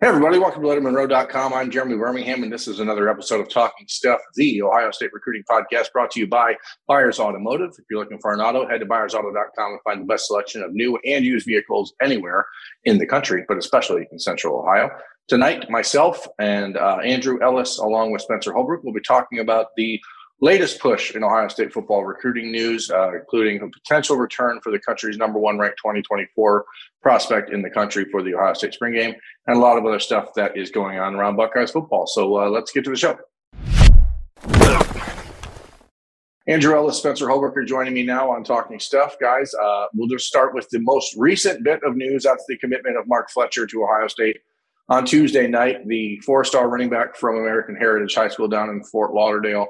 Hey, everybody, welcome to LettermanRow.com. I'm Jeremy Birmingham, and this is another episode of Talking Stuff, the Ohio State recruiting podcast brought to you by Byers Automotive. If you're looking for an auto, head to byersauto.com and find the best selection of new and used vehicles anywhere in the country, but especially in Central Ohio. Tonight, myself and uh, Andrew Ellis, along with Spencer Holbrook, will be talking about the latest push in Ohio State football recruiting news, uh, including a potential return for the country's number one ranked 2024 prospect in the country for the Ohio State spring game, and a lot of other stuff that is going on around Buckeyes football. So uh, let's get to the show. Andrew Ellis, Spencer Holbrook are joining me now on Talking Stuff. Guys, uh, we'll just start with the most recent bit of news. That's the commitment of Mark Fletcher to Ohio State on Tuesday night. The four star running back from American Heritage High School down in Fort Lauderdale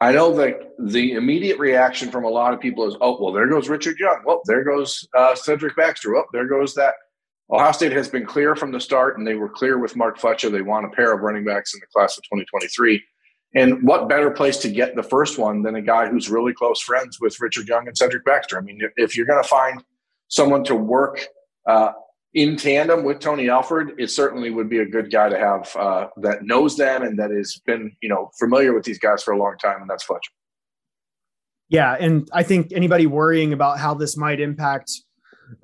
I know that the immediate reaction from a lot of people is, oh, well, there goes Richard Young. Well, there goes uh, Cedric Baxter. Well, there goes that. Ohio State has been clear from the start, and they were clear with Mark Fletcher. They want a pair of running backs in the class of 2023. And what better place to get the first one than a guy who's really close friends with Richard Young and Cedric Baxter? I mean, if you're going to find someone to work uh, in tandem with Tony Alford, it certainly would be a good guy to have uh, that knows them and that has been, you know, familiar with these guys for a long time, and that's Fletcher. Yeah, and I think anybody worrying about how this might impact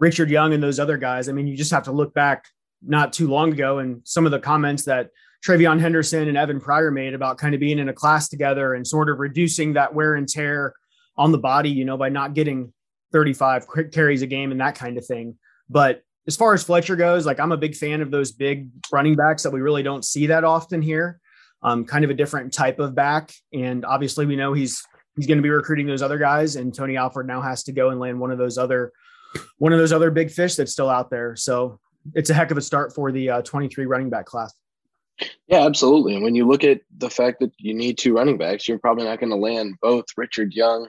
Richard Young and those other guys, I mean, you just have to look back not too long ago and some of the comments that TreVeyon Henderson and Evan Pryor made about kind of being in a class together and sort of reducing that wear and tear on the body, you know, by not getting 35 carries a game and that kind of thing. But as far as Fletcher goes, like I'm a big fan of those big running backs that we really don't see that often here. Um, kind of a different type of back, and obviously we know he's he's going to be recruiting those other guys, and Tony Alford now has to go and land one of those other one of those other big fish that's still out there. So it's a heck of a start for the uh, 23 running back class. Yeah, absolutely. And when you look at the fact that you need two running backs, you're probably not going to land both Richard Young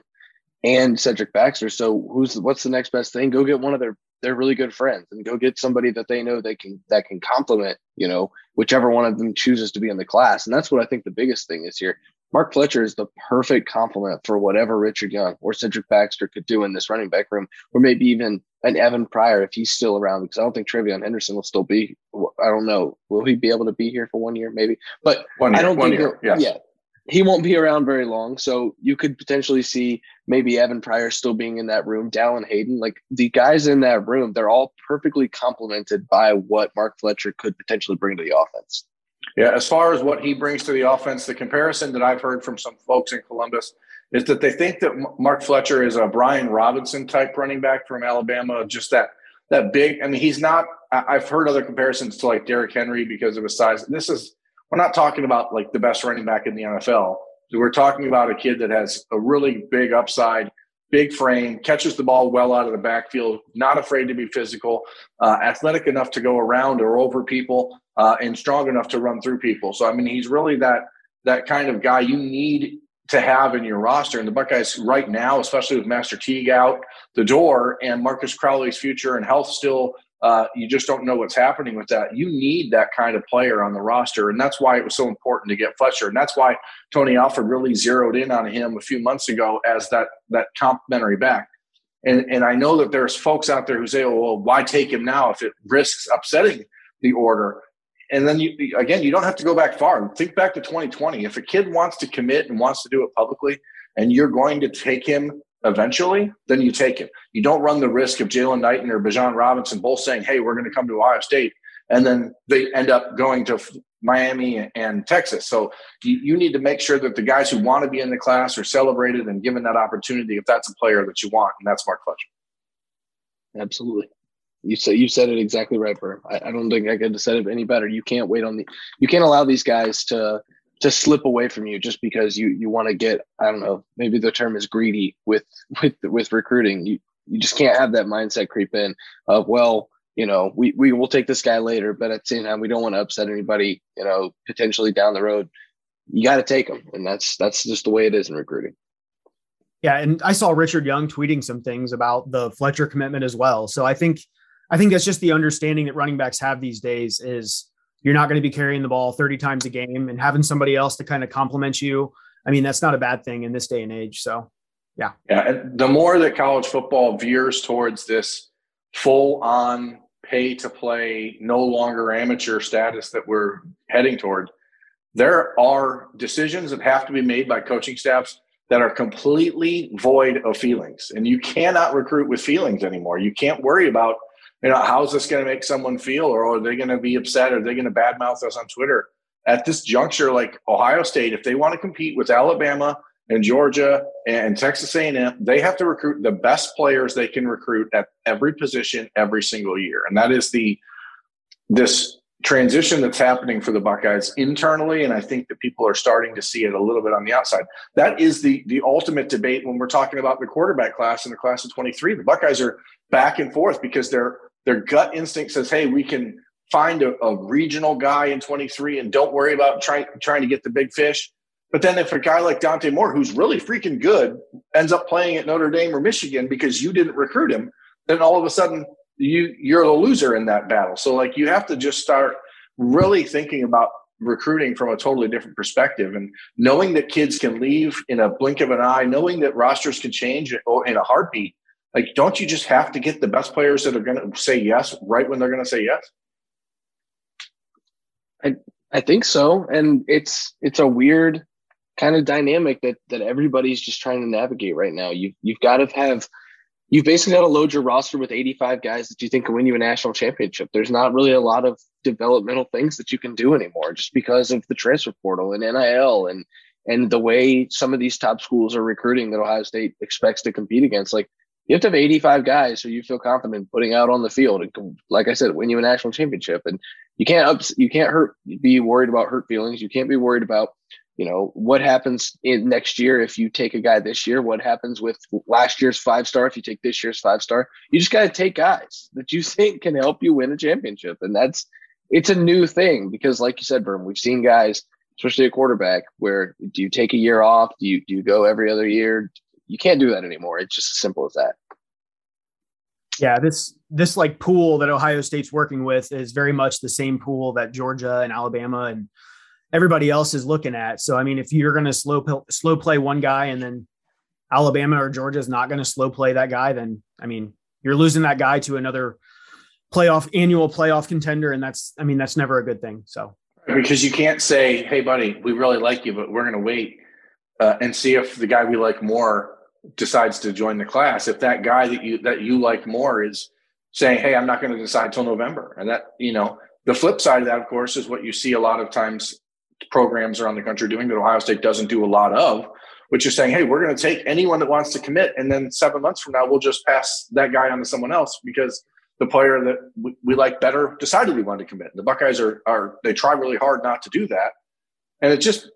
and Cedric Baxter. So who's what's the next best thing? Go get one of their they're really good friends and go get somebody that they know they can that can complement you know whichever one of them chooses to be in the class and that's what i think the biggest thing is here mark fletcher is the perfect complement for whatever richard young or cedric baxter could do in this running back room or maybe even an evan pryor if he's still around because i don't think TreVeyon henderson will still be i don't know will he be able to be here for one year maybe but year, i don't think year, yes. yeah he won't be around very long. So you could potentially see maybe Evan Pryor still being in that room, Dallan Hayden. Like the guys in that room, they're all perfectly complemented by what Mark Fletcher could potentially bring to the offense. Yeah, as far as what he brings to the offense, the comparison that I've heard from some folks in Columbus is that they think that Mark Fletcher is a Brian Robinson type running back from Alabama, just that that big. I mean, he's not. I've heard other comparisons to like Derrick Henry because of his size. This is we're not talking about like the best running back in the NFL. We're talking about a kid that has a really big upside, big frame, catches the ball well out of the backfield, not afraid to be physical, uh, athletic enough to go around or over people, uh, and strong enough to run through people. So I mean, he's really that that kind of guy you need to have in your roster. And the Buckeyes right now, especially with Master Teague out the door and Marcus Crowley's future and health still uh, you just don't know what's happening with that. You need that kind of player on the roster, and that's why it was so important to get Fletcher, and that's why Tony Alford really zeroed in on him a few months ago as that that complimentary back. And and I know that there's folks out there who say, "Oh, well, why take him now if it risks upsetting the order?" And then you again, you don't have to go back far. Think back to 2020. If a kid wants to commit and wants to do it publicly, and you're going to take him eventually, then you take it. You don't run the risk of Jaylan Knighton or Bijan Robinson both saying, hey, we're going to come to Ohio State. And then they end up going to Miami and Texas. So you, you need to make sure that the guys who want to be in the class are celebrated and given that opportunity if that's a player that you want. And that's Mark Fletcher. Absolutely. You said you said it exactly right, Berm. I, I don't think I could have said it any better. You can't wait on the you can't allow these guys to to slip away from you just because you you want to get I don't know maybe the term is greedy with with with recruiting. You you just can't have that mindset creep in of well you know we we will take this guy later but at the same time we don't want to upset anybody you know potentially down the road. You got to take them and that's that's just the way it is in recruiting. Yeah and I saw Richard Young tweeting some things about the Fletcher commitment as well. So I think I think that's just the understanding that running backs have these days is you're not going to be carrying the ball 30 times a game and having somebody else to kind of complement you. I mean, that's not a bad thing in this day and age. So, yeah. Yeah. The more that college football veers towards this full on pay to play, no longer amateur status that we're heading toward, there are decisions that have to be made by coaching staffs that are completely void of feelings. And you cannot recruit with feelings anymore. You can't worry about, you know, how's this going to make someone feel or oh, are they going to be upset? Are they going to badmouth us on Twitter? At this juncture, like Ohio State, if they want to compete with Alabama and Georgia and Texas A&M, they have to recruit the best players they can recruit at every position every single year. And that is the this transition that's happening for the Buckeyes internally, and I think that people are starting to see it a little bit on the outside. That is the the ultimate debate when we're talking about the quarterback class in the class of 23. The Buckeyes are back and forth because their their gut instinct says, "Hey, we can find a, a regional guy in 23 and don't worry about trying trying to get the big fish." But then if a guy like Dante Moore, who's really freaking good, ends up playing at Notre Dame or Michigan because you didn't recruit him, then all of a sudden you you're the loser in that battle. So like you have to just start really thinking about recruiting from a totally different perspective and knowing that kids can leave in a blink of an eye, knowing that rosters can change in a heartbeat. Like, don't you just have to get the best players that are going to say yes right when they're going to say yes? I I think so, and it's it's a weird kind of dynamic that that everybody's just trying to navigate right now. You you've got to have you've basically got to load your roster with 85 guys that you think can win you a national championship. There's not really a lot of developmental things that you can do anymore just because of the transfer portal and NIL and and the way some of these top schools are recruiting that Ohio State expects to compete against. Like you have to have 85 guys who you feel confident putting out on the field. And like I said, win you a national championship. And you can't ups, you can't hurt be worried about hurt feelings. You can't be worried about you know what happens in next year if you take a guy this year. What happens with last year's five star if you take this year's five star you just got to take guys that you think can help you win a championship. And that's it's a new thing because like you said Berm, we've seen guys especially a quarterback where do you take a year off? Do you do you go every other year you can't do that anymore it's just as simple as that yeah this this like pool that ohio state's working with is very much the same pool that georgia and alabama and everybody else is looking at. So I mean, if you're going to slow slow play one guy and then Alabama or Georgia is not going to slow play that guy, then I mean, you're losing that guy to another playoff annual playoff contender, and that's I mean that's never a good thing. So because you can't say, "Hey, buddy, we really like you, but we're going to wait uh, and see if the guy we like more decides to join the class." If that guy that you that you like more is saying, "Hey, I'm not going to decide till November," and that you know the flip side of that, of course, is what you see a lot of times programs around the country doing that Ohio State doesn't do a lot of, which is saying, hey, we're going to take anyone that wants to commit, and then seven months from now, we'll just pass that guy on to someone else because the player that we, we like better decided we wanted to commit. The Buckeyes are are they try really hard not to do that, and it just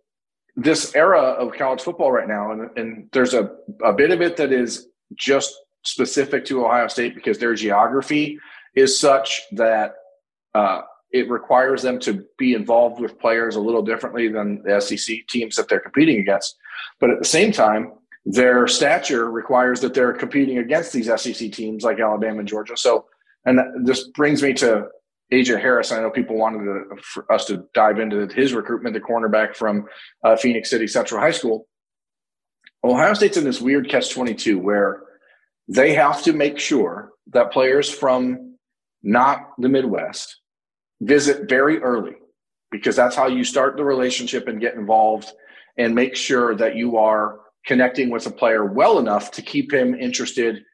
this era of college football right now, and, and there's a, a bit of it that is just specific to Ohio State because their geography is such that uh, it requires them to be involved with players a little differently than the SEC teams that they're competing against. But at the same time, their stature requires that they're competing against these SEC teams like Alabama and Georgia. So, and this brings me to AJ Harris. I know people wanted to, us to dive into his recruitment, the cornerback from uh, Phenix City Central High School. Ohio State's in this weird catch 22 where they have to make sure that players from not the Midwest visit very early because that's how you start the relationship and get involved and make sure that you are connecting with a player well enough to keep him interested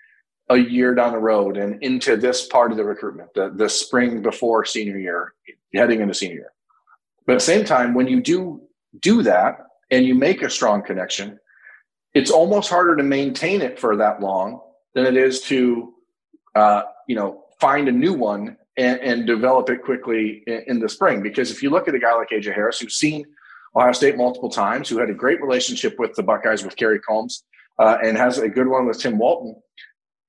a year down the road and into this part of the recruitment, the, the spring before senior year, heading into senior year. But at the same time, when you do do that and you make a strong connection, it's almost harder to maintain it for that long than it is to, uh, you know, find a new one and, and develop it quickly in, in, the spring. Because if you look at a guy like AJ Harris, who's seen Ohio State multiple times, who had a great relationship with the Buckeyes with Kerry Combs, uh, and has a good one with Tim Walton,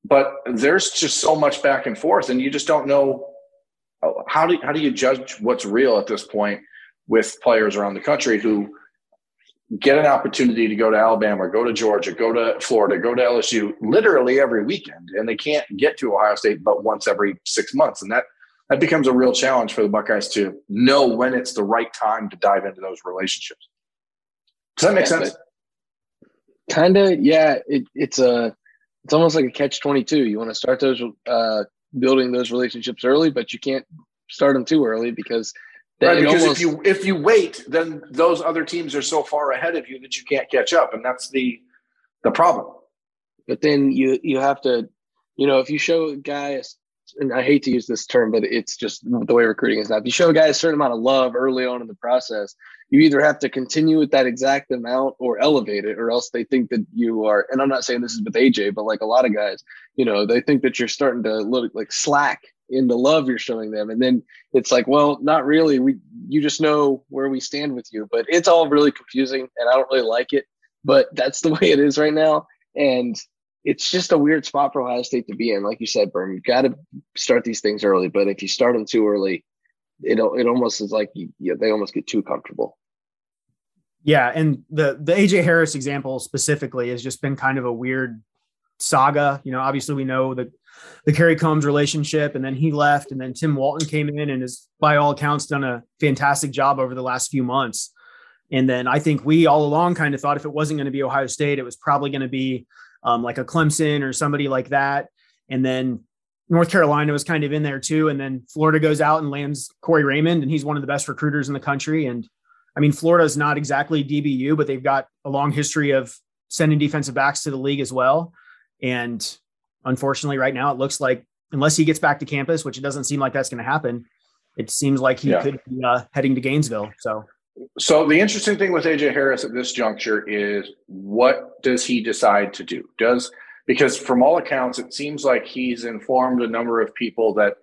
but there's just so much back and forth, and you just don't know uh, how do how do you judge what's real at this point with players around the country who get an opportunity to go to Alabama, go to Georgia, go to Florida, go to LSU literally every weekend, and they can't get to Ohio State but once every six months, and that that becomes a real challenge for the Buckeyes to know when it's the right time to dive into those relationships. Does that make yeah, sense? Kind of, yeah. It, it's a, it's almost like a catch twenty two. You want to start those uh, building those relationships early, but you can't start them too early because right, because almost, if you if you wait, then those other teams are so far ahead of you that you can't catch up, and that's the the problem. But then you you have to, you know, if you show a guys, and I hate to use this term, but it's just the way recruiting is now. If you show guys a certain amount of love early on in the process, you either have to continue with that exact amount or elevate it, or else they think that you are. And I'm not saying this is with AJ, but like a lot of guys, you know, they think that you're starting to look like slack in the love you're showing them, and then it's like, well, not really. We you just know where we stand with you, but it's all really confusing, and I don't really like it. But that's the way it is right now, and it's just a weird spot for Ohio State to be in. Like you said, Berm, you've got to start these things early. But if you start them too early, it it almost is like you, you, they almost get too comfortable. Yeah, and the the AJ Harris example specifically has just been kind of a weird saga. You know, obviously we know the the Kerry Combs relationship, and then he left, and then Tim Walton came in and has, by all accounts, done a fantastic job over the last few months. And then I think we all along kind of thought if it wasn't going to be Ohio State, it was probably going to be um, like a Clemson or somebody like that. And then North Carolina was kind of in there too. And then Florida goes out and lands Corey Raymond, and he's one of the best recruiters in the country. And I mean, Florida is not exactly DBU, but they've got a long history of sending defensive backs to the league as well. And unfortunately, right now, it looks like unless he gets back to campus, which it doesn't seem like that's going to happen, it seems like he yeah. could be uh, heading to Gainesville. So, so the interesting thing with AJ Harris at this juncture is what does he decide to do? Does because from all accounts, it seems like he's informed a number of people that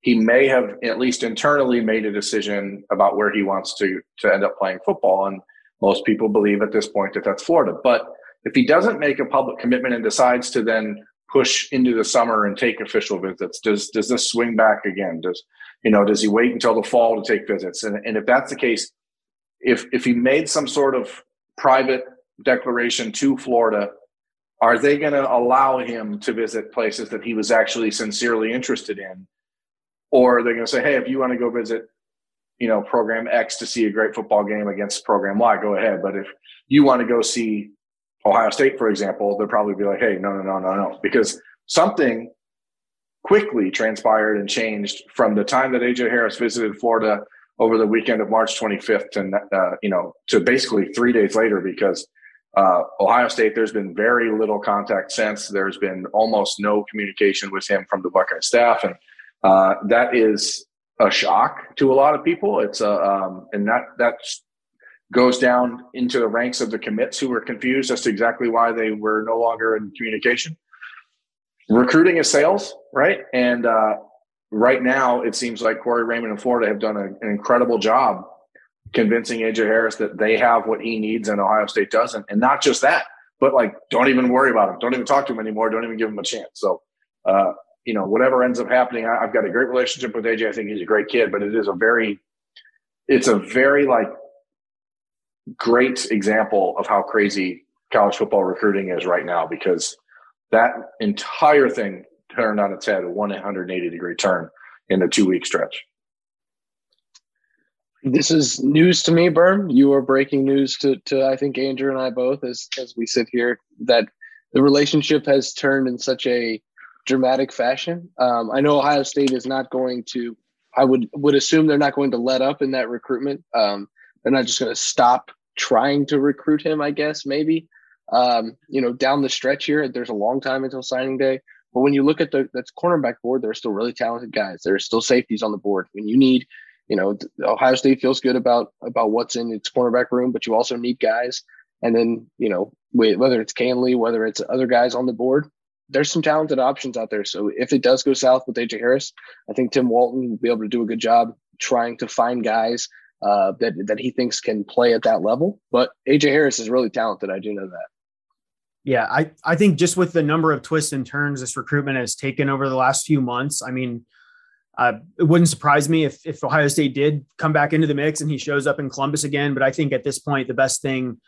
he may have at least internally made a decision about where he wants to to end up playing football, and most people believe at this point that that's Florida. But if he doesn't make a public commitment and decides to then push into the summer and take official visits, does does this swing back again? Does you know does he wait until the fall to take visits? And and if that's the case, if if he made some sort of private declaration to Florida, are they going to allow him to visit places that he was actually sincerely interested in? Or are they going to say, hey, if you want to go visit, you know, program X to see a great football game against program Y, go ahead. But if you want to go see Ohio State, for example, they'll probably be like, hey, no, no, no, no, no. Because something quickly transpired and changed from the time that AJ Harris visited Florida over the weekend of March 25th and uh, you know to basically three days later because uh, Ohio State there's been very little contact since. There's been almost no communication with him from the Buckeye staff. And uh, that is a shock to a lot of people. It's a um, and that that goes down into the ranks of the commits who were confused as to exactly why they were no longer in communication. Recruiting is sales right? And uh, right now it seems like Corey Raymond and Florida have done a, an incredible job convincing AJ Harris that they have what he needs and Ohio State doesn't. And not just that, but like, don't even worry about him. Don't even talk to him anymore. Don't even give him a chance. So, uh, you know, whatever ends up happening, I, I've got a great relationship with AJ. I think he's a great kid, but it is a very, it's a very like great example of how crazy college football recruiting is right now because that entire thing turned on its head, a 180 degree turn in a two week stretch. This is news to me, Berm. You are breaking news to, to I think Andrew and I both as as we sit here that the relationship has turned in such a dramatic fashion. Um, I know Ohio State is not going to. I would would assume they're not going to let up in that recruitment. Um, they're not just going to stop trying to recruit him. I guess maybe. Um, you know, down the stretch here, there's a long time until signing day. But when you look at the that's cornerback board, there are still really talented guys. There are still safeties on the board. When you need, you know, Ohio State feels good about about what's in its cornerback room, but you also need guys. And then you know, whether it's Lee, whether it's other guys on the board, there's some talented options out there. So if it does go south with AJ Harris, I think Tim Walton will be able to do a good job trying to find guys uh, that that he thinks can play at that level. But AJ Harris is really talented. I do know that. Yeah, I, I think just with the number of twists and turns this recruitment has taken over the last few months, I mean, uh, it wouldn't surprise me if, if Ohio State did come back into the mix and he shows up in Columbus again. But I think at this point, the best thing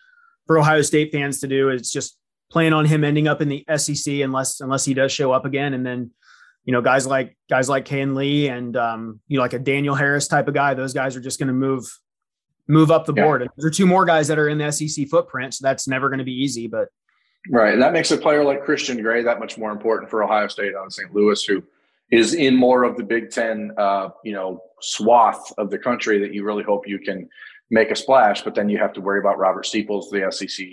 for Ohio State fans to do is just plan on him ending up in the SEC unless unless he does show up again. And then, you know, guys like guys like Kayin Lee and um, you know, like a Daniel Harris type of guy, those guys are just going to move move up the yeah. board. And there are two more guys that are in the SEC footprint, so that's never going to be easy. But Right. And that makes a player like Christian Gray that much more important for Ohio State on St. Louis, who, is in more of the Big Ten, uh, you know, swath of the country that you really hope you can make a splash. But then you have to worry about Robert Steeples, the SEC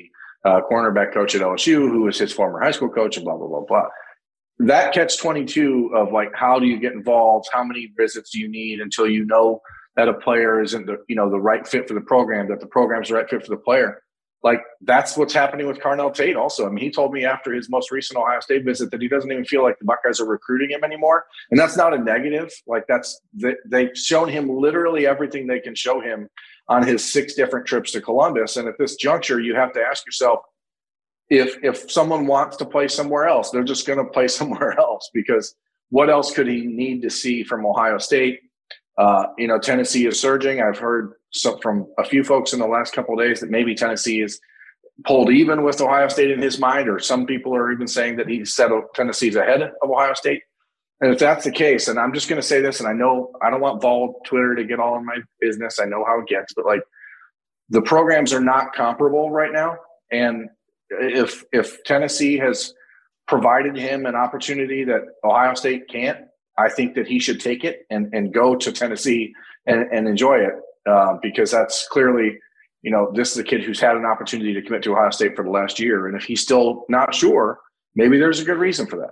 uh, cornerback coach at LSU, who was his former high school coach, and blah blah blah blah. That catch twenty two of like, how do you get involved? How many visits do you need until you know that a player isn't the you know the right fit for the program, that the program's the right fit for the player? Like that's what's happening with Carnell Tate also. I mean, he told me after his most recent Ohio State visit that he doesn't even feel like the Buckeyes are recruiting him anymore. And that's not a negative. Like that's they've shown him literally everything they can show him on his six different trips to Columbus. And at this juncture, you have to ask yourself if if someone wants to play somewhere else, they're just going to play somewhere else because what else could he need to see from Ohio State? Uh, you know, Tennessee is surging. I've heard some, from a few folks in the last couple days that maybe Tennessee is pulled even with Ohio State in his mind, or some people are even saying that he said Tennessee's ahead of Ohio State. And if that's the case, and I'm just going to say this, and I know I don't want Vol Twitter to get all in my business. I know how it gets, but like the programs are not comparable right now. And if if Tennessee has provided him an opportunity that Ohio State can't, I think that he should take it and, and go to Tennessee and, and enjoy it uh, because that's clearly, you know, this is a kid who's had an opportunity to commit to Ohio State for the last year. And if he's still not sure, maybe there's a good reason for that.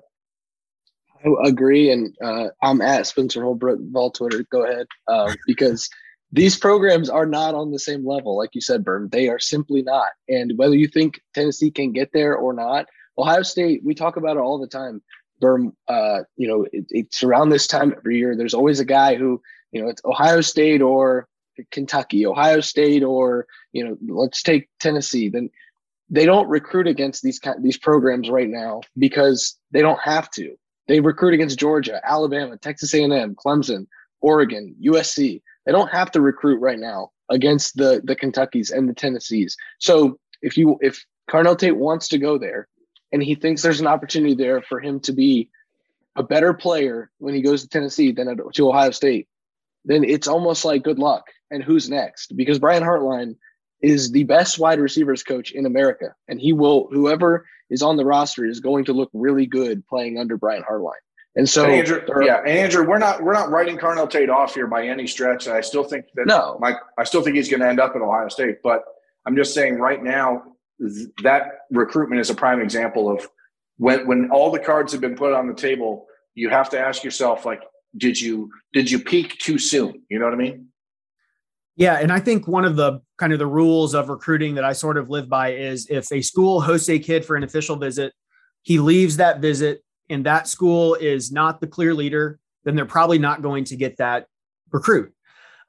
I agree. And uh, I'm at Spencer Holbrook, Vol Twitter. Go ahead. Uh, because these programs are not on the same level. Like you said, Berm, they are simply not. And whether you think Tennessee can get there or not, Ohio State, we talk about it all the time. Berm, uh, you know, it, it's around this time every year. There's always a guy who, you know, it's Ohio State or Kentucky, Ohio State, or you know, let's take Tennessee. Then they don't recruit against these these programs right now because they don't have to. They recruit against Georgia, Alabama, Texas A&M, Clemson, Oregon, USC. They don't have to recruit right now against the the Kentuckys and the Tennessees. So if you if Carnell Tate wants to go there, and he thinks there's an opportunity there for him to be a better player when he goes to Tennessee than to Ohio State, then it's almost like good luck. And who's next? Because Brian Hartline is the best wide receivers coach in America, and he will whoever is on the roster is going to look really good playing under Brian Hartline. And so, and Andrew, are, yeah, Andrew, we're not we're not writing Carnell Tate off here by any stretch. I still think that no, my, I still think he's going to end up in Ohio State, but I'm just saying right now that recruitment is a prime example of when when all the cards have been put on the table you have to ask yourself like did you did you peak too soon you know what i mean yeah and i think one of the kind of the rules of recruiting that i sort of live by is if a school hosts a kid for an official visit he leaves that visit and that school is not the clear leader then they're probably not going to get that recruit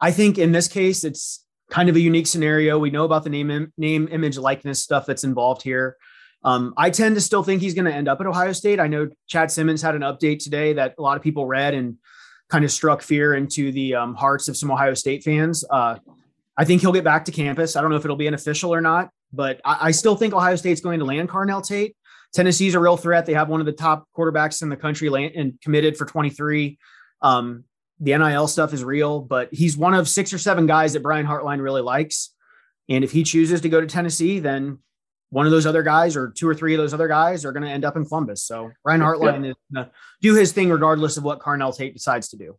i think in this case it's kind of a unique scenario. We know about the name, name, image, likeness stuff that's involved here. Um, I tend to still think he's going to end up at Ohio State. I know Chad Simmons had an update today that a lot of people read and kind of struck fear into the um, hearts of some Ohio State fans. Uh, I think he'll get back to campus. I don't know if it'll be an official or not, but I, I still think Ohio State's going to land Carnell Tate. Tennessee's a real threat. They have one of the top quarterbacks in the country land, and committed for 23. Um, the NIL stuff is real, but he's one of six or seven guys that Brian Hartline really likes. And if he chooses to go to Tennessee, then one of those other guys or two or three of those other guys are going to end up in Columbus. So Brian Hartline yeah. is going to do his thing regardless of what Carnell Tate decides to do.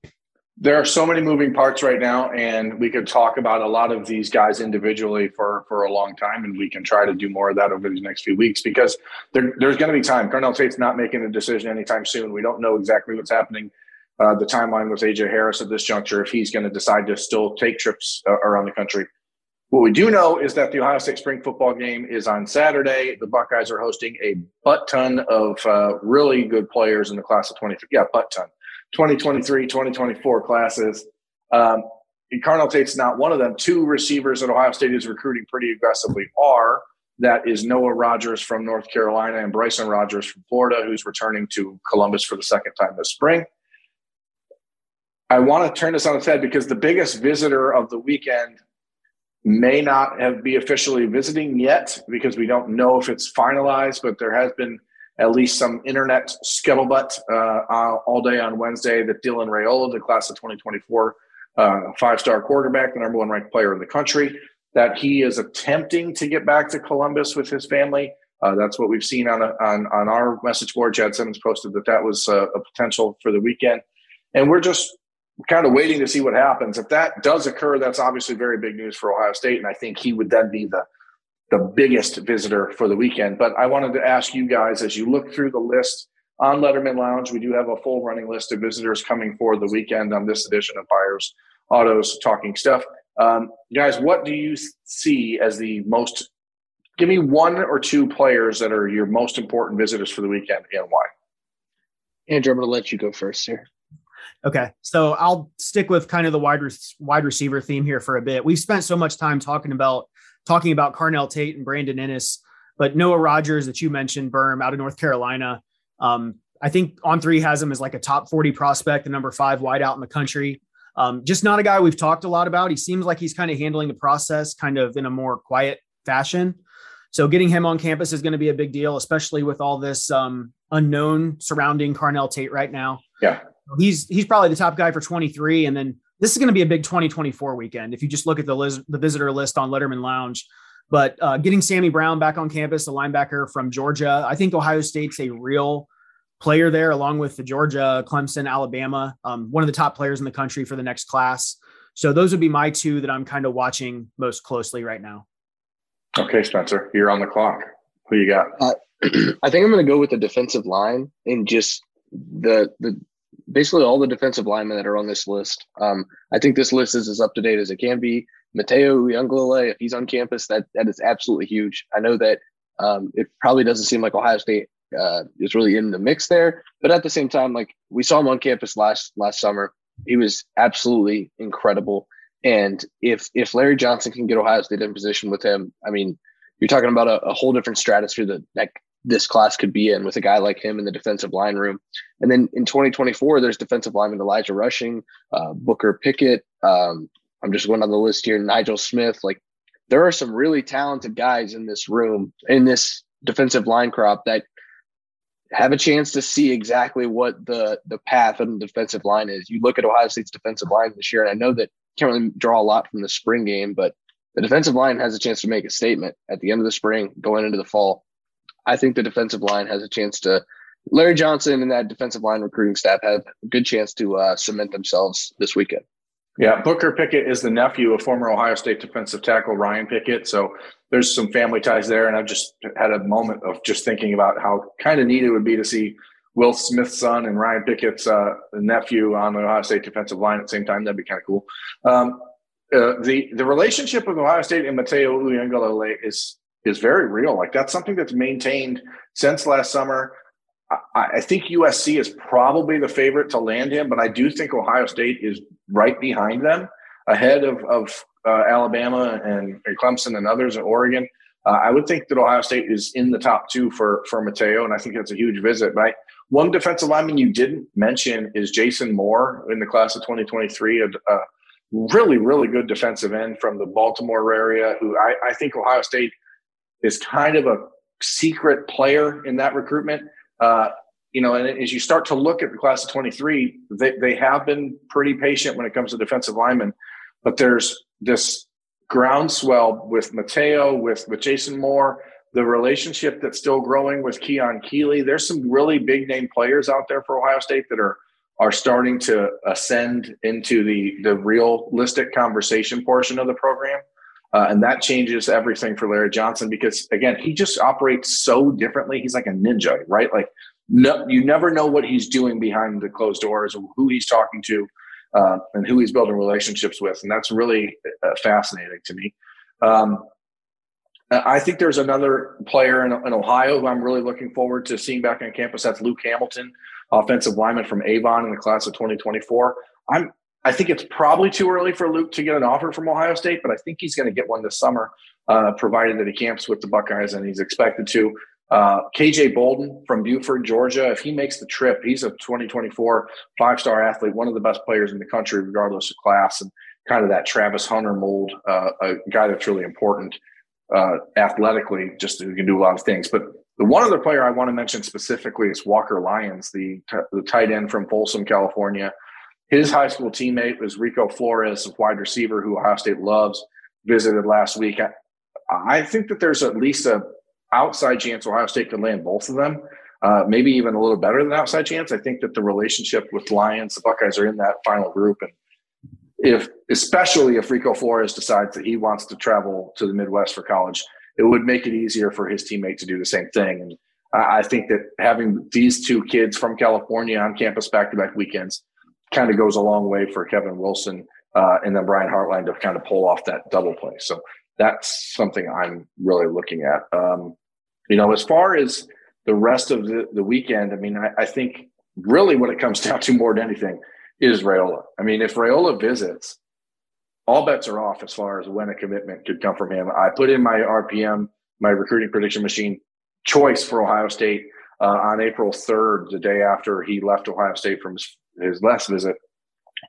There are so many moving parts right now, and we could talk about a lot of these guys individually for for a long time, and we can try to do more of that over these next few weeks because there, there's going to be time. Carnell Tate's not making a decision anytime soon. We don't know exactly what's happening uh, the timeline with AJ Harris at this juncture if he's going to decide to still take trips uh, around the country. What we do know is that the Ohio State spring football game is on Saturday. The Buckeyes are hosting a butt ton of uh, really good players in the class of 23. Yeah, butt ton. 2023, 2024 classes. Um, Carnell Tate's not one of them. Two receivers that Ohio State is recruiting pretty aggressively are that is Noah Rogers from North Carolina and Bryson Rogers from Florida, who's returning to Columbus for the second time this spring. I want to turn this on its head because the biggest visitor of the weekend may not have be officially visiting yet because we don't know if it's finalized, but there has been at least some internet scuttlebutt uh, all day on Wednesday that Dylan Raiola, the class of 2024 uh, five-star quarterback, the number one ranked player in the country, that he is attempting to get back to Columbus with his family. Uh, that's what we've seen on, a, on on our message board. Chad Simmons posted that that was a, a potential for the weekend. and we're just kind of waiting to see what happens. If that does occur, that's obviously very big news for Ohio State, and I think he would then be the the biggest visitor for the weekend. But I wanted to ask you guys as you look through the list on Letterman Lounge, we do have a full running list of visitors coming for the weekend on this edition of Byers Autos Talking Stuff. Um, guys, what do you see as the most? Give me one or two players that are your most important visitors for the weekend and why. Andrew, I'm going to let you go first here. Okay, so I'll stick with kind of the wide wide receiver theme here for a bit. We've spent so much time talking about talking about Carnell Tate and Brandon Inniss, but Noah Rogers that you mentioned, Berm out of North Carolina. Um, I think On3 has him as like a top 40 prospect, the number five wide out in the country. Um, just not a guy we've talked a lot about. He seems like he's kind of handling the process kind of in a more quiet fashion. So getting him on campus is going to be a big deal, especially with all this um, unknown surrounding Carnell Tate right now. Yeah, he's he's probably the top guy for 23, and then this is going to be a big 2024 weekend if you just look at the list, the visitor list on Letterman Lounge. But uh, getting Sammy Brown back on campus, a linebacker from Georgia, I think Ohio State's a real player there, along with the Georgia, Clemson, Alabama, um, one of the top players in the country for the next class. So those would be my two that I'm kind of watching most closely right now. Okay, Spencer, you're on the clock. Who you got? Uh, I think I'm going to go with the defensive line and just the the basically all the defensive linemen that are on this list. Um, I think this list is as up to date as it can be. Mateo Uiagalelei, if he's on campus, that that is absolutely huge. I know that um, it probably doesn't seem like Ohio State uh, is really in the mix there. But at the same time, like we saw him on campus last last summer, he was absolutely incredible. And if if Larry Johnson can get Ohio State in position with him, I mean, you're talking about a, a whole different stratosphere that, that this class could be in with a guy like him in the defensive line room. And then in 2024, there's defensive lineman Elijah Rushing, uh, Booker Pickett. Um, I'm just going on the list here. Nigel Smith. Like there are some really talented guys in this room in this defensive line crop that have a chance to see exactly what the the path of the defensive line is. You look at Ohio State's defensive line this year, and I know that can't really draw a lot from the spring game, but the defensive line has a chance to make a statement at the end of the spring, going into the fall. I think the defensive line has a chance to. Larry Johnson and that defensive line recruiting staff have a good chance to uh, cement themselves this weekend. Yeah, Booker Pickett is the nephew of former Ohio State defensive tackle Ryan Pickett. So there's some family ties there. And I've just had a moment of just thinking about how kind of neat it would be to see Will Smith's son and Ryan Pickett's uh, nephew on the Ohio State defensive line at the same time. That'd be kind of cool. Um, uh, the the relationship with Ohio State and Mateo Uiagalelei is is very real. Like that's something that's maintained since last summer. I, I think USC is probably the favorite to land him, but I do think Ohio State is right behind them, ahead of, of uh, Alabama and, and, Clemson and others in Oregon. Uh, I would think that Ohio State is in the top two for for Mateo, and I think that's a huge visit. But I, one defensive lineman you didn't mention is Jason Moore in the class of 2023, a, a really really good defensive end from the Baltimore area, who I, I think Ohio State is kind of a secret player in that recruitment. Uh, you know, and as you start to look at the class of 23, they, they have been pretty patient when it comes to defensive linemen. But there's this groundswell with Mateo, with, with Jason Moore, the relationship that's still growing with Keon Keeley. There's some really big name players out there for Ohio State that are are starting to ascend into the the realistic conversation portion of the program. Uh, and that changes everything for Larry Johnson because again, he just operates so differently. He's like a ninja, right? Like no, you never know what he's doing behind the closed doors, who he's talking to, uh, and who he's building relationships with, and that's really uh, fascinating to me. Um, I think there's another player in, in, Ohio who I'm really looking forward to seeing back on campus. That's Luke Hamilton, offensive lineman from Avon in the class of 2024. I'm I think it's probably too early for Luke to get an offer from Ohio State, but I think he's going to get one this summer, uh, provided that he camps with the Buckeyes and he's expected to. Uh, KJ Bolden from Buford, Georgia, if he makes the trip, he's a 2024 five star athlete, one of the best players in the country, regardless of class, and kind of that Travis Hunter mold, uh, a guy that's really important uh, athletically, just who can do a lot of things. But the one other player I want to mention specifically is Walker Lyons, the, t- the tight end from Folsom, California. His high school teammate was Rico Flores, a wide receiver who Ohio State loves, visited last week. I, I think that there's at least a outside chance Ohio State could land both of them. uh, maybe even a little better than outside chance. I think that the relationship with Lyons, the Buckeyes are in that final group, and if especially if Rico Flores decides that he wants to travel to the Midwest for college, it would make it easier for his teammate to do the same thing. And I think that having these two kids from California on campus back to back weekends kind of goes a long way for Kevin Wilson uh, and then Brian Hartline to kind of pull off that double play. So that's something I'm really looking at. Um, you know, as far as the rest of the, the weekend, I mean, I, I think really what it comes down to more than anything is Raiola. I mean, if Raiola visits, all bets are off as far as when a commitment could come from him. I put in my RPM, my recruiting prediction machine choice for Ohio State uh, on April 3rd, the day after he left Ohio State from his, his last visit.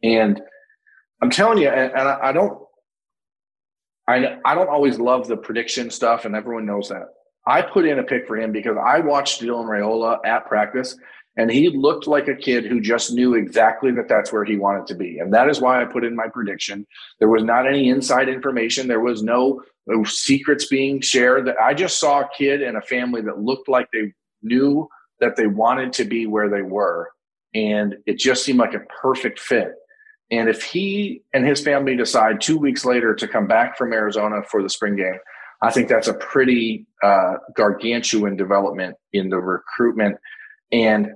And I'm telling you, and, and I, I don't, I, I don't always love the prediction stuff, and everyone knows that. I put in a pick for him because I watched Dylan Raiola at practice, and he looked like a kid who just knew exactly that that's where he wanted to be. And that is why I put in my prediction. There was not any inside information, there was no, no secrets being shared. That I just saw a kid and a family that looked like they knew that they wanted to be where they were. And it just seemed like a perfect fit. And if he and his family decide two weeks later to come back from Arizona for the spring game, I think that's a pretty uh, gargantuan development in the recruitment. And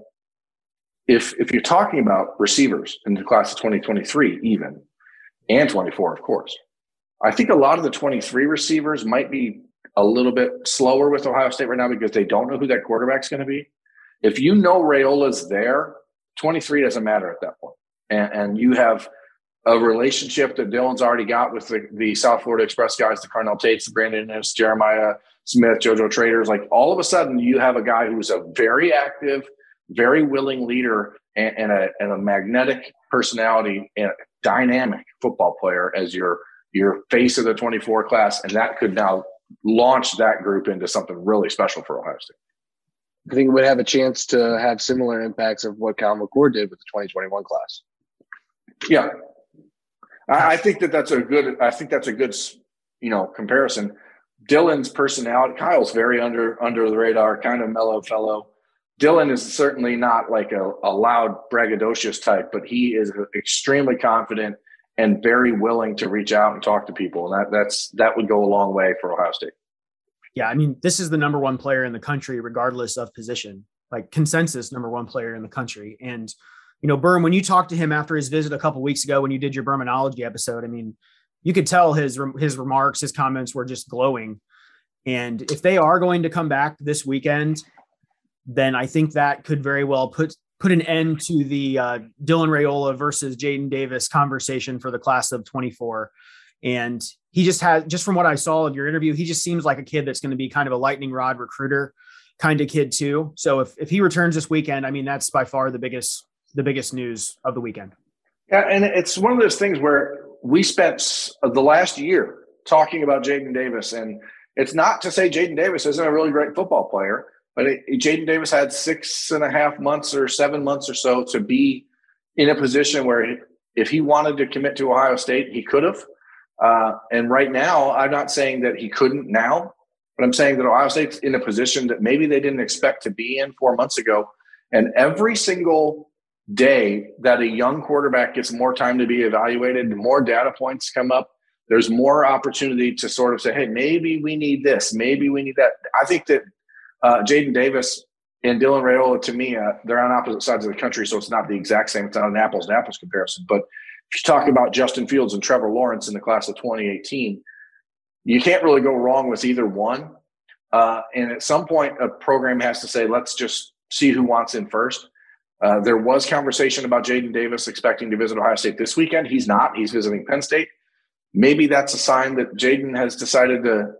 if if you're talking about receivers in the class of 2023, even and 24, of course, I think a lot of the 23 receivers might be a little bit slower with Ohio State right now because they don't know who that quarterback's going to be. If you know Raiola's there, 23 doesn't matter at that point. And, and you have a relationship that Dylan's already got with the, the South Florida Express guys, the Carnell Tates, the Brandon Inniss, Jeremiah Smith, JoJo Traders. Like all of a sudden, you have a guy who's a very active, very willing leader and, and, a, and a magnetic personality and a dynamic football player as your your face of the 24 class, and that could now launch that group into something really special for Ohio State. I think it would have a chance to have similar impacts of what Kyle McCord did with the 2021 class. Yeah, I, think that that's a good. I think that's a good, you know, comparison. Dylan's personality, Kyle's very under under the radar, kind of mellow fellow. Dylan is certainly not like a, a loud, braggadocious type, but he is extremely confident and very willing to reach out and talk to people. And that that's that would go a long way for Ohio State. Yeah, I mean, this is the number one player in the country, regardless of position, like consensus number one player in the country. And you know, Berm, when you talked to him after his visit a couple weeks ago, when you did your Bermanology episode, I mean, you could tell his his remarks, his comments were just glowing. And if they are going to come back this weekend, then I think that could very well put put an end to the uh, Dylan Raiola versus Jadyn Davis conversation for the class of 24. And he just has, just from what I saw of your interview, he just seems like a kid that's going to be kind of a lightning rod recruiter kind of kid too. So if, if he returns this weekend, I mean, that's by far the biggest, the biggest news of the weekend. Yeah. And it's one of those things where we spent the last year talking about Jadyn Davis and it's not to say Jadyn Davis isn't a really great football player but Jadyn Davis had six and a half months or seven months or so to be in a position where if he wanted to commit to Ohio State, he could have. Uh, and right now, I'm not saying that he couldn't now, but I'm saying that Ohio State's in a position that maybe they didn't expect to be in four months ago. And every single day that a young quarterback gets more time to be evaluated, more data points come up, there's more opportunity to sort of say, hey, maybe we need this, maybe we need that. I think that uh, Jadyn Davis and Dylan Raiola, to me, uh, they're on opposite sides of the country, so it's not the exact same. It's not an apples to apples comparison. But if you talk about Justin Fields and Trevor Lawrence in the class of 2018, you can't really go wrong with either one. Uh, and at some point, a program has to say, let's just see who wants in first. Uh, there was conversation about Jadyn Davis expecting to visit Ohio State this weekend. He's not. He's visiting Penn State. Maybe that's a sign that Jadyn has decided to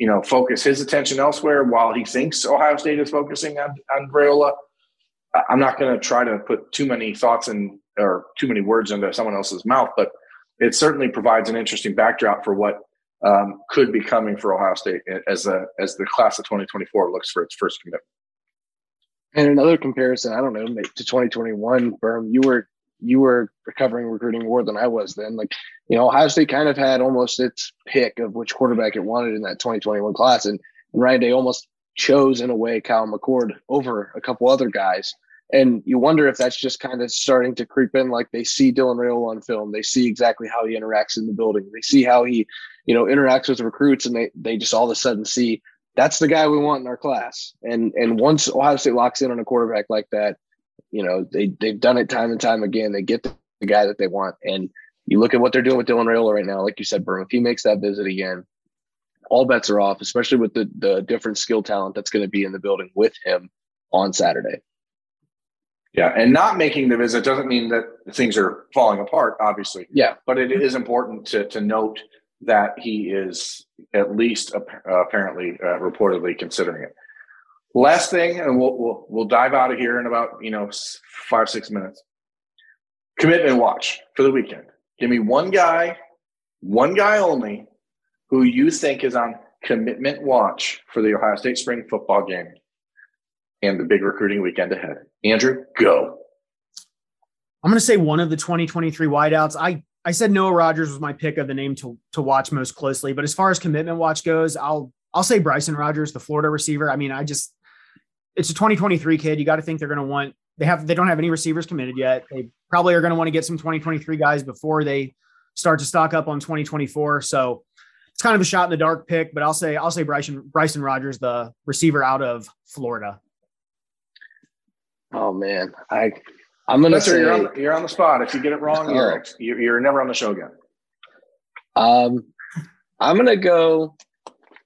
you know, focus his attention elsewhere while he thinks Ohio State is focusing on on Raiola. I'm not going to try to put too many thoughts in or too many words into someone else's mouth, but it certainly provides an interesting backdrop for what um, could be coming for Ohio State as a as the class of 2024 looks for its first commitment. And another comparison, I don't know, to 2021, Berm, you were you were covering recruiting more than I was then. Like, you know, Ohio State kind of had almost its pick of which quarterback it wanted in that 2021 class. And, and Ryan Day almost chose in a way Kyle McCord over a couple other guys. And you wonder if that's just kind of starting to creep in. Like they see Dylan Raiola on film, they see exactly how he interacts in the building, they see how he, you know, interacts with recruits, and they they just all of a sudden see that's the guy we want in our class. And and once Ohio State locks in on a quarterback like that, you know, they they've done it time and time again. They get the, guy that they want. And you look at what they're doing with Dylan Raiola right now, like you said, Berm, if he makes that visit again, all bets are off, especially with the the different skill talent that's going to be in the building with him on Saturday. Yeah, and not making the visit doesn't mean that things are falling apart, obviously. Yeah, but it is important to to note that he is at least apparently uh, reportedly considering it. Last thing, and we'll, we'll we'll dive out of here in about you know five six minutes. Commitment watch for the weekend. Give me one guy, one guy only, who you think is on commitment watch for the Ohio State spring football game and the big recruiting weekend ahead. Andrew, go. I'm going to say one of the 2023 wideouts. I I said Noah Rogers was my pick of the name to to watch most closely, but as far as commitment watch goes, I'll I'll say Bryson Rodgers, the Florida receiver. I mean, I just it's a 2023 kid. You got to think they're going to want they have they don't have any receivers committed yet. They probably are going to want to get some 2023 guys before they start to stock up on 2024. So it's kind of a shot in the dark pick, but I'll say I'll say Bryson Bryson Rodgers, the receiver out of Florida. Oh man, I I'm gonna say you're on, the, you're on, the, spot. If you get it wrong, you're, you're never on the show again. Um, I'm gonna go.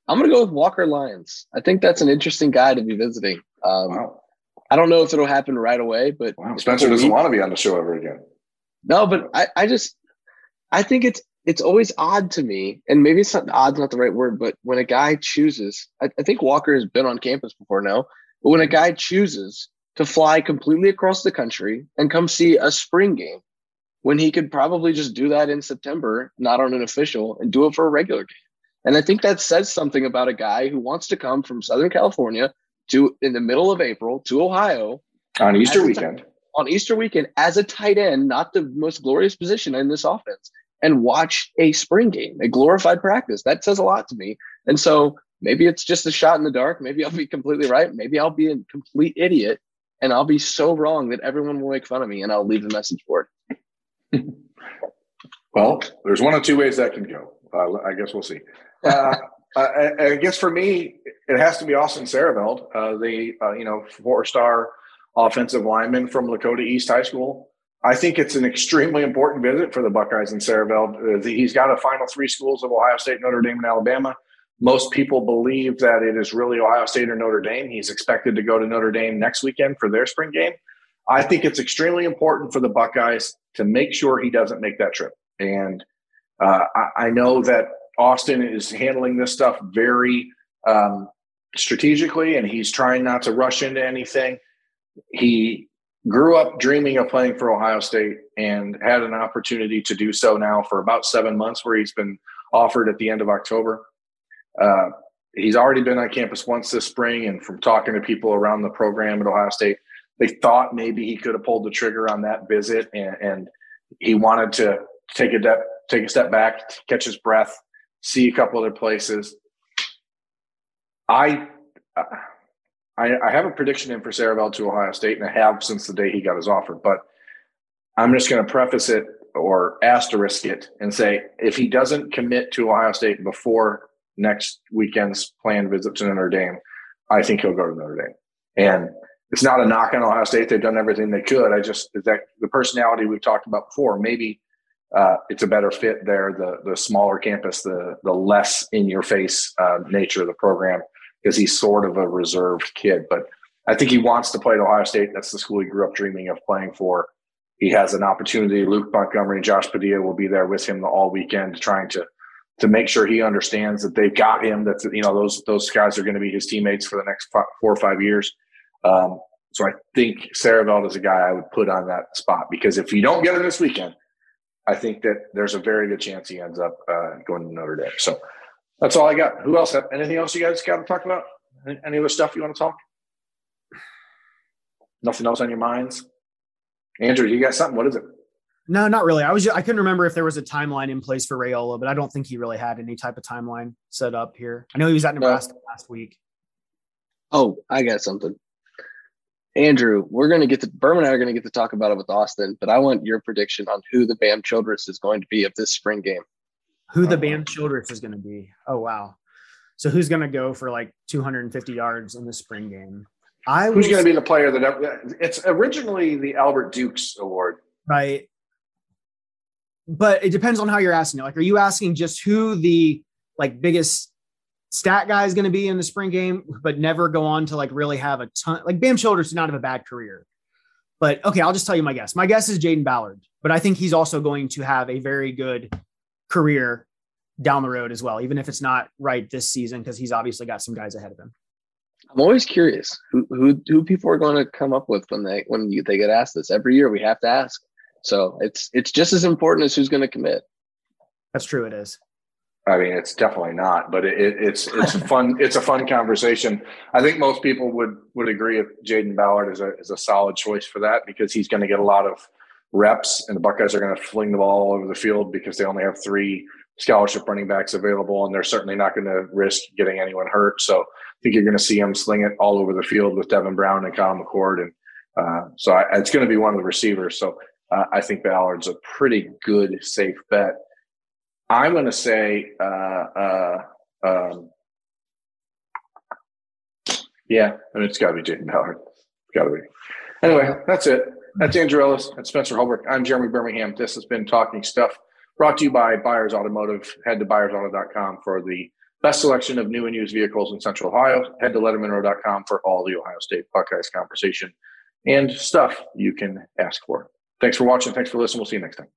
I'm gonna go with Walker Lyons. I think that's an interesting guy to be visiting. Um, wow. I don't know if it'll happen right away, but wow. Spencer doesn't want to be on the show ever again. No, but I, I just I think it's it's always odd to me, and maybe it's not odd's not the right word, but when a guy chooses, I, I think Walker has been on campus before now, but when a guy chooses to fly completely across the country and come see a spring game when he could probably just do that in September, not on an official, and do it for a regular game. And I think that says something about a guy who wants to come from Southern California to in the middle of April to Ohio on Easter weekend. T- on Easter weekend as a tight end, not the most glorious position in this offense, and watch a spring game, a glorified practice. That says a lot to me. And so maybe it's just a shot in the dark. Maybe I'll be completely right. Maybe I'll be a complete idiot and I'll be so wrong that everyone will make fun of me and I'll leave the message board. well, there's one of two ways that can go. Uh, I guess we'll see. Uh, I, I, guess for me, it has to be Austin Siereveld, uh, the uh, you know four-star offensive lineman from Lakota East High School. I think it's an extremely important visit for the Buckeyes and Siereveld. Uh, he's got a final three schools of Ohio State, Notre Dame, and Alabama most people believe that it is really Ohio State or Notre Dame. He's expected to go to Notre Dame next weekend for their spring game. I think it's extremely important for the Buckeyes to make sure he doesn't make that trip. And uh, I, I, know that Austin is handling this stuff very um, strategically, and he's trying not to rush into anything. He grew up dreaming of playing for Ohio State and had an opportunity to do so now for about seven months, where he's been offered at the end of October. Uh, he's already been on campus once this spring, and from talking to people around the program at Ohio State, they thought maybe he could have pulled the trigger on that visit, and, and he wanted to take a de- take a step back, catch his breath, see a couple other places. I, I, I have a prediction in for Siereveld to Ohio State, and I have since the day he got his offer. But I'm just going to preface it or asterisk it and say if he doesn't commit to Ohio State before next weekend's planned visit to Notre Dame, I think he'll go to Notre Dame. And it's not a knock on Ohio State. They've done everything they could. I just that the personality we've talked about before. Maybe uh, it's a better fit there. The the smaller campus, the the less in your face uh, nature of the program, because he's sort of a reserved kid. But I think he wants to play at Ohio State. That's the school he grew up dreaming of playing for. He has an opportunity. Luke Montgomery and Josh Padilla will be there with him all weekend, trying to to make sure he understands that they've got him. That you know those those guys are going to be his teammates for the next four or five years. Um, so I think Siereveld is a guy I would put on that spot because if you don't get him this weekend, I think that there's a very good chance he ends up uh, going to Notre Dame. So that's all I got. Who else? Have, anything else you guys got to talk about? Any other stuff you want to talk? Nothing else on your minds? Andrew, you got something? What is it? No, not really. I was just, I couldn't remember if there was a timeline in place for Raiola, but I don't think he really had any type of timeline set up here. I know he was at Nebraska no. last week. Oh, I got something. Andrew, we're going to get to Berman and I are going to get to talk about it with Austin, but I want your prediction on who the Bam Childress is going to be of this spring game. Who the uh-huh. Bam Childress is going to be? Oh wow! So who's going to go for like 250 yards in the spring game? I who's going to be the player that it's originally the Albert Dukes Award, right? But it depends on how you're asking it. Like, are you asking just who the like biggest stat guy is going to be in the spring game, but never go on to like really have a ton. Like Bam Childress did not have a bad career, but okay, I'll just tell you my guess. My guess is Jayden Ballard, but I think he's also going to have a very good career down the road as well, even if it's not right this season because he's obviously got some guys ahead of him. I'm always curious who, who who people are going to come up with when they when you, they get asked this every year. We have to ask, so it's it's just as important as who's going to commit. That's true. It is. I mean, it's definitely not, but it, it, it's it's fun. It's a fun conversation. I think most people would would agree if Jayden Ballard is a is a solid choice for that because he's going to get a lot of reps, and the Buckeyes are going to fling the ball all over the field because they only have three scholarship running backs available, and they're certainly not going to risk getting anyone hurt. So I think you're going to see him sling it all over the field with Devin Brown and Kyle McCord, and uh, so I, it's going to be one of the receivers. So uh, I think Ballard's a pretty good safe bet. I'm going to say, uh, uh, um, yeah, I mean, it's got to be Jayden Ballard. Got to be. Anyway, that's it. That's Andrew Ellis. That's Spencer Holbrook. I'm Jeremy Birmingham. This has been Talking Stuff brought to you by Byers Automotive. Head to byersauto.com for the best selection of new and used vehicles in Central Ohio. Head to lettermenrow.com for all the Ohio State Buckeyes conversation and stuff you can ask for. Thanks for watching. Thanks for listening. We'll see you next time.